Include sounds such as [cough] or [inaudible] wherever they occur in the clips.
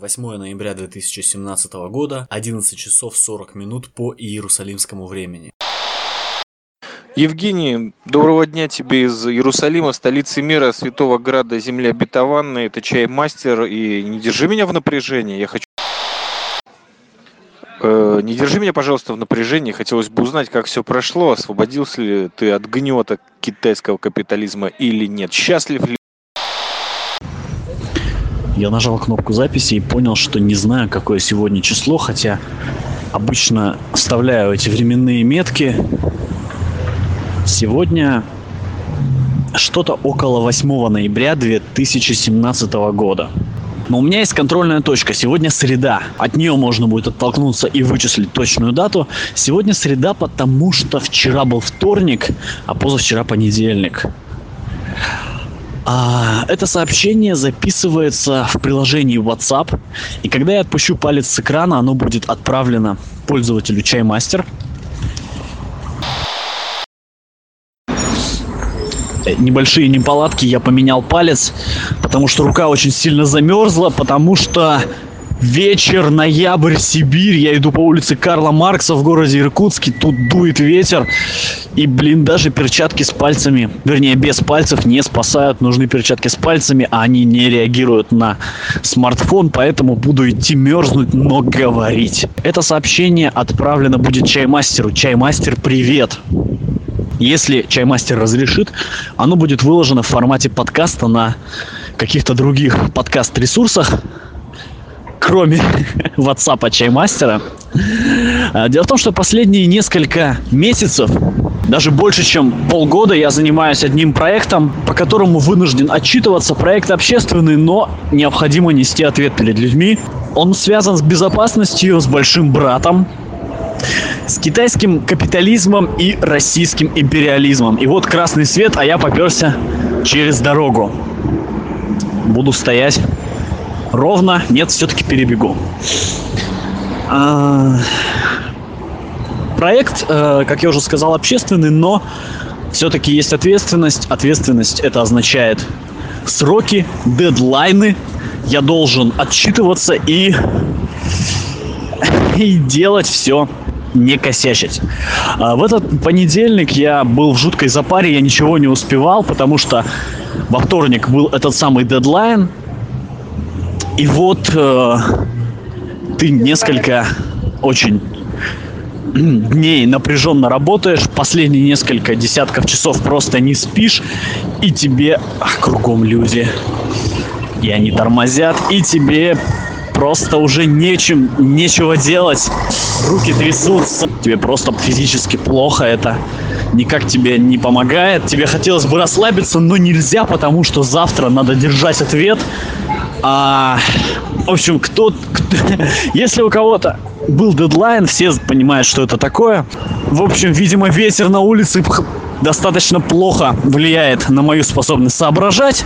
8 ноября 2017 года, 11 часов 40 минут по иерусалимскому времени. Евгений, доброго дня тебе из Иерусалима, столицы мира, святого града, земли обетованной. Это чай мастер, и не держи меня в напряжении. Я хочу... Э, не держи меня, пожалуйста, в напряжении. Хотелось бы узнать, как все прошло. Освободился ли ты от гнета китайского капитализма или нет? Счастлив ли я нажал кнопку записи и понял, что не знаю, какое сегодня число, хотя обычно вставляю эти временные метки. Сегодня что-то около 8 ноября 2017 года. Но у меня есть контрольная точка. Сегодня среда. От нее можно будет оттолкнуться и вычислить точную дату. Сегодня среда, потому что вчера был вторник, а позавчера понедельник. А, это сообщение записывается в приложении WhatsApp, и когда я отпущу палец с экрана, оно будет отправлено пользователю Чаймастер. Э, небольшие неполадки, я поменял палец, потому что рука очень сильно замерзла, потому что Вечер, ноябрь, Сибирь. Я иду по улице Карла Маркса в городе Иркутске. Тут дует ветер. И, блин, даже перчатки с пальцами, вернее, без пальцев не спасают. Нужны перчатки с пальцами, а они не реагируют на смартфон. Поэтому буду идти мерзнуть, но говорить. Это сообщение отправлено будет чаймастеру. Чаймастер, привет. Если чаймастер разрешит, оно будет выложено в формате подкаста на каких-то других подкаст-ресурсах кроме [laughs] WhatsApp чаймастера. Дело в том, что последние несколько месяцев, даже больше, чем полгода, я занимаюсь одним проектом, по которому вынужден отчитываться. Проект общественный, но необходимо нести ответ перед людьми. Он связан с безопасностью, с большим братом, с китайским капитализмом и российским империализмом. И вот красный свет, а я поперся через дорогу. Буду стоять ровно, нет, все-таки перебегу. А, проект, э, как я уже сказал, общественный, но все-таки есть ответственность. Ответственность это означает сроки, дедлайны. Я должен отчитываться и, и делать все не косячить. А в этот понедельник я был в жуткой запаре, я ничего не успевал, потому что во вторник был этот самый дедлайн, и вот э, ты несколько очень дней напряженно работаешь, последние несколько десятков часов просто не спишь, и тебе ах, кругом люди. И они тормозят, и тебе просто уже нечем, нечего делать. Руки трясутся. Тебе просто физически плохо это. Никак тебе не помогает. Тебе хотелось бы расслабиться, но нельзя, потому что завтра надо держать ответ а, в общем, кто, кто если у кого-то был дедлайн, все понимают, что это такое. В общем, видимо, ветер на улице достаточно плохо влияет на мою способность соображать.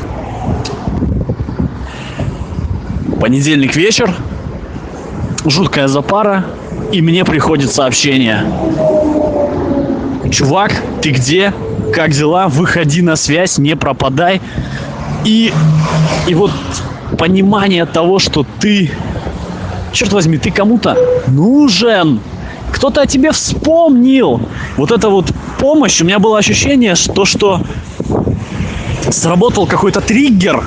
Понедельник вечер, жуткая запара, и мне приходит сообщение. Чувак, ты где? Как дела? Выходи на связь, не пропадай. И, и вот понимание того, что ты, черт возьми, ты кому-то нужен. Кто-то о тебе вспомнил. Вот это вот помощь. У меня было ощущение, что, что сработал какой-то триггер,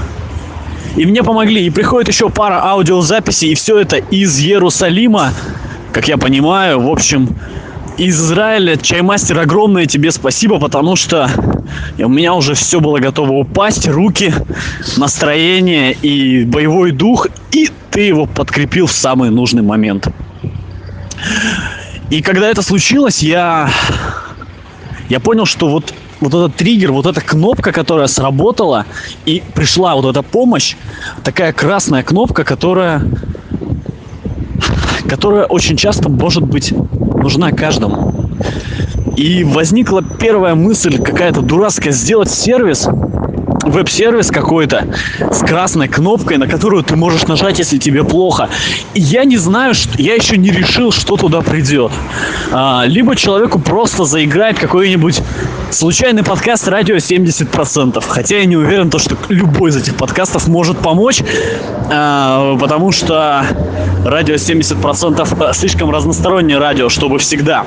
и мне помогли. И приходит еще пара аудиозаписей, и все это из Иерусалима, как я понимаю. В общем, из Израиля. Чаймастер, огромное тебе спасибо, потому что у меня уже все было готово упасть, руки, настроение и боевой дух, и ты его подкрепил в самый нужный момент. И когда это случилось, я, я понял, что вот, вот этот триггер, вот эта кнопка, которая сработала, и пришла вот эта помощь, такая красная кнопка, которая, которая очень часто может быть нужна каждому. И возникла первая мысль какая-то дурацкая сделать сервис, веб-сервис какой-то с красной кнопкой, на которую ты можешь нажать, если тебе плохо. И я не знаю, что, я еще не решил, что туда придет. А, либо человеку просто заиграет какой-нибудь случайный подкаст радио 70%. Хотя я не уверен, то, что любой из этих подкастов может помочь, а, потому что радио 70% слишком разностороннее радио, чтобы всегда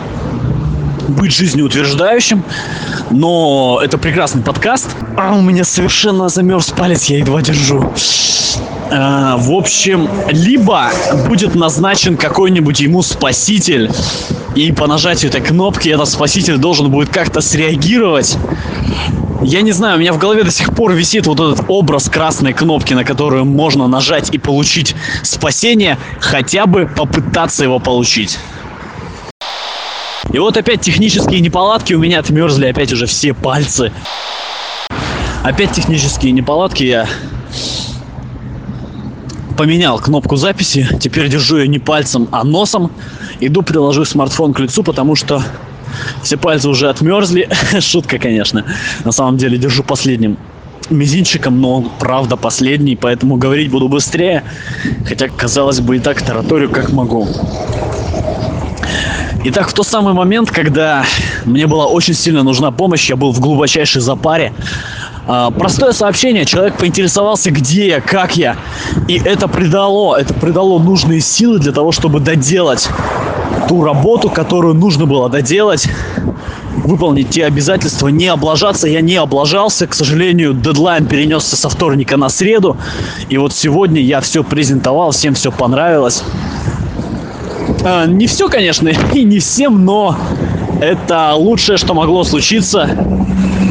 быть жизнеутверждающим, но это прекрасный подкаст. А у меня совершенно замерз палец, я едва держу. А, в общем, либо будет назначен какой-нибудь ему спаситель, и по нажатию этой кнопки этот спаситель должен будет как-то среагировать. Я не знаю, у меня в голове до сих пор висит вот этот образ красной кнопки, на которую можно нажать и получить спасение, хотя бы попытаться его получить. И вот опять технические неполадки, у меня отмерзли опять уже все пальцы. Опять технические неполадки, я поменял кнопку записи, теперь держу ее не пальцем, а носом. Иду, приложу смартфон к лицу, потому что все пальцы уже отмерзли. [laughs] Шутка, конечно. На самом деле держу последним мизинчиком, но он правда последний, поэтому говорить буду быстрее. Хотя, казалось бы, и так тараторию как могу. Итак, в тот самый момент, когда мне была очень сильно нужна помощь, я был в глубочайшей запаре. А, простое сообщение, человек поинтересовался, где я, как я. И это придало, это придало нужные силы для того, чтобы доделать ту работу, которую нужно было доделать, выполнить те обязательства, не облажаться. Я не облажался, к сожалению, дедлайн перенесся со вторника на среду. И вот сегодня я все презентовал, всем все понравилось. А, не все, конечно, [laughs] и не всем, но это лучшее, что могло случиться.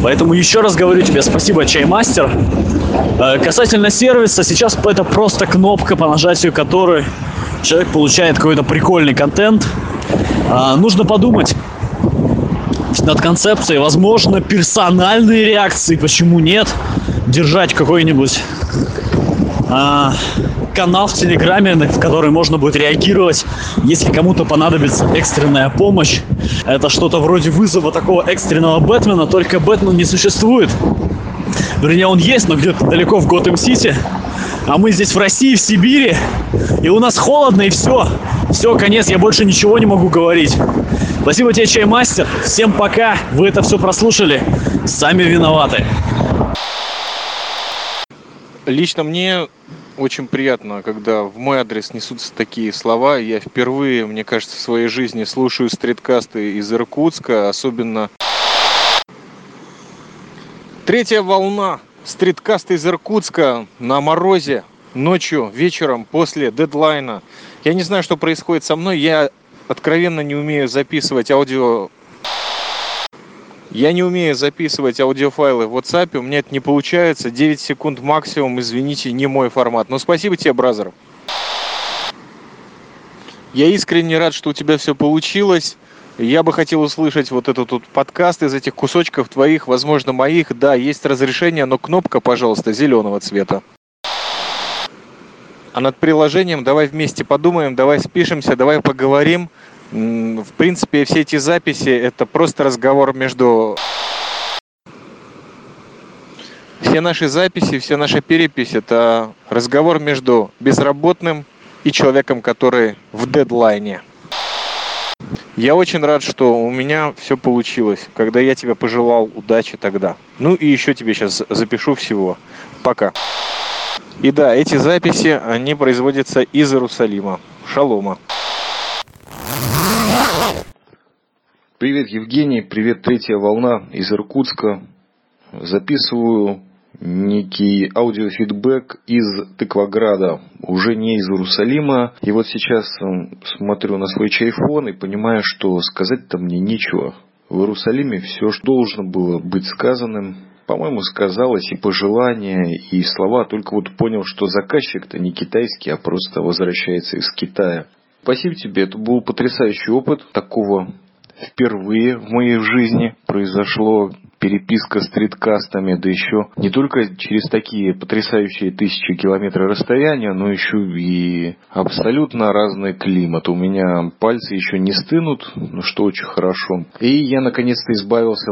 Поэтому еще раз говорю тебе спасибо, Чаймастер. А, касательно сервиса, сейчас это просто кнопка, по нажатию которой человек получает какой-то прикольный контент. А, нужно подумать над концепцией, возможно, персональные реакции, почему нет, держать какой-нибудь а, канал в Телеграме, в который можно будет реагировать, если кому-то понадобится экстренная помощь. Это что-то вроде вызова такого экстренного Бэтмена, только Бэтмен не существует. Вернее, он есть, но где-то далеко в Готэм-Сити. А мы здесь в России, в Сибири, и у нас холодно, и все. Все, конец, я больше ничего не могу говорить. Спасибо тебе, чаймастер. Всем пока. Вы это все прослушали. Сами виноваты. Лично мне очень приятно, когда в мой адрес несутся такие слова. Я впервые, мне кажется, в своей жизни слушаю стриткасты из Иркутска, особенно третья волна стриткаста из Иркутска на морозе ночью, вечером после дедлайна. Я не знаю, что происходит со мной. Я откровенно не умею записывать аудио я не умею записывать аудиофайлы в WhatsApp, у меня это не получается. 9 секунд максимум, извините, не мой формат. Но спасибо тебе, бразер. Я искренне рад, что у тебя все получилось. Я бы хотел услышать вот этот вот подкаст из этих кусочков твоих, возможно, моих. Да, есть разрешение, но кнопка, пожалуйста, зеленого цвета. А над приложением давай вместе подумаем, давай спишемся, давай поговорим. В принципе, все эти записи это просто разговор между... Все наши записи, вся наша перепись это разговор между безработным и человеком, который в дедлайне. Я очень рад, что у меня все получилось, когда я тебе пожелал удачи тогда. Ну и еще тебе сейчас запишу всего. Пока. И да, эти записи, они производятся из Иерусалима. Шалома. Привет, Евгений, привет, третья волна из Иркутска. Записываю некий аудиофидбэк из Тыкваграда, уже не из Иерусалима. И вот сейчас смотрю на свой чайфон и понимаю, что сказать-то мне нечего. В Иерусалиме все, что должно было быть сказанным, по-моему, сказалось и пожелания, и слова, только вот понял, что заказчик-то не китайский, а просто возвращается из Китая. Спасибо тебе, это был потрясающий опыт такого впервые в моей жизни произошло переписка стриткастами, да еще не только через такие потрясающие тысячи километров расстояния, но еще и абсолютно разный климат. У меня пальцы еще не стынут, ну что очень хорошо. И я наконец-то избавился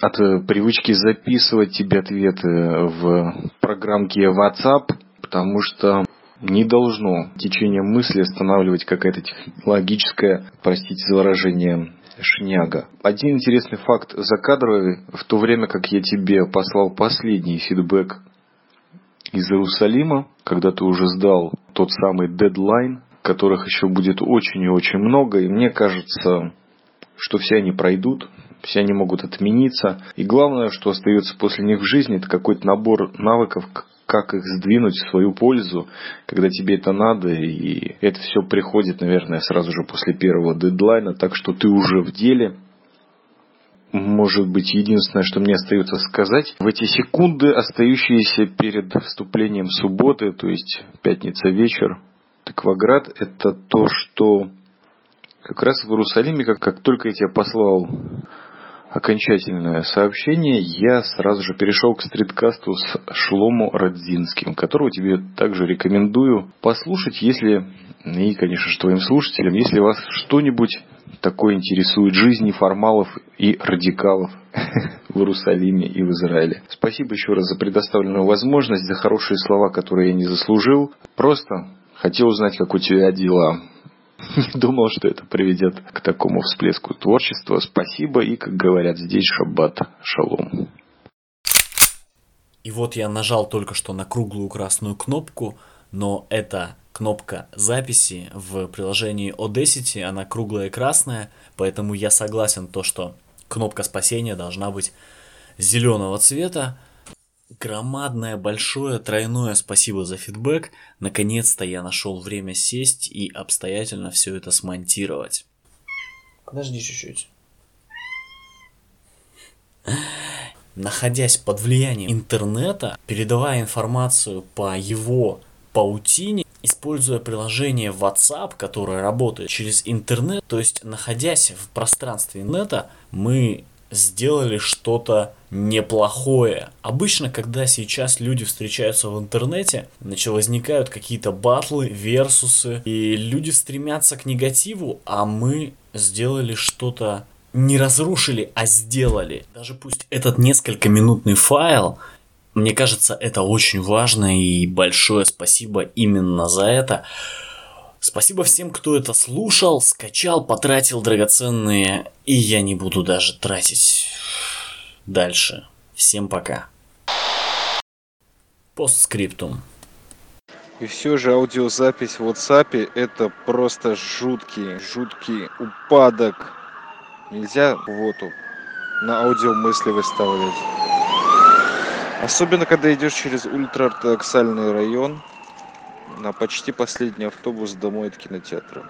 от привычки записывать тебе ответы в программке WhatsApp, потому что не должно течение мысли останавливать какая-то технологическая, простите за выражение, шняга. Один интересный факт закадровый. В то время, как я тебе послал последний фидбэк из Иерусалима, когда ты уже сдал тот самый дедлайн, которых еще будет очень и очень много, и мне кажется, что все они пройдут, все они могут отмениться. И главное, что остается после них в жизни, это какой-то набор навыков, как их сдвинуть в свою пользу, когда тебе это надо, и это все приходит, наверное, сразу же после первого дедлайна, так что ты уже в деле. Может быть, единственное, что мне остается сказать, в эти секунды, остающиеся перед вступлением субботы, то есть пятница вечер, Тыкваград, это то, что как раз в Иерусалиме, как, как только я тебя послал окончательное сообщение, я сразу же перешел к стриткасту с Шлому Радзинским, которого тебе также рекомендую послушать, если, и, конечно же, твоим слушателям, если вас что-нибудь такое интересует жизни формалов и радикалов [laughs] в Иерусалиме и в Израиле. Спасибо еще раз за предоставленную возможность, за хорошие слова, которые я не заслужил. Просто хотел узнать, как у тебя дела. Не [laughs] думал, что это приведет к такому всплеску творчества. Спасибо и, как говорят здесь, шаббат шалом. И вот я нажал только что на круглую красную кнопку, но это кнопка записи в приложении Audacity, она круглая и красная, поэтому я согласен то, что кнопка спасения должна быть зеленого цвета, Громадное, большое, тройное спасибо за фидбэк. Наконец-то я нашел время сесть и обстоятельно все это смонтировать. Подожди чуть-чуть. Находясь под влиянием интернета, передавая информацию по его паутине, используя приложение WhatsApp, которое работает через интернет, то есть находясь в пространстве интернета, мы сделали что-то неплохое. Обычно, когда сейчас люди встречаются в интернете, значит, возникают какие-то батлы, версусы, и люди стремятся к негативу, а мы сделали что-то не разрушили, а сделали. Даже пусть этот несколько минутный файл, мне кажется, это очень важно и большое спасибо именно за это. Спасибо всем, кто это слушал, скачал, потратил драгоценные, и я не буду даже тратить дальше. Всем пока. Постскриптум. И все же аудиозапись в WhatsApp это просто жуткий, жуткий упадок. Нельзя воду на аудио мысли выставлять. Особенно, когда идешь через ультраортодоксальный район, на почти последний автобус домой от кинотеатра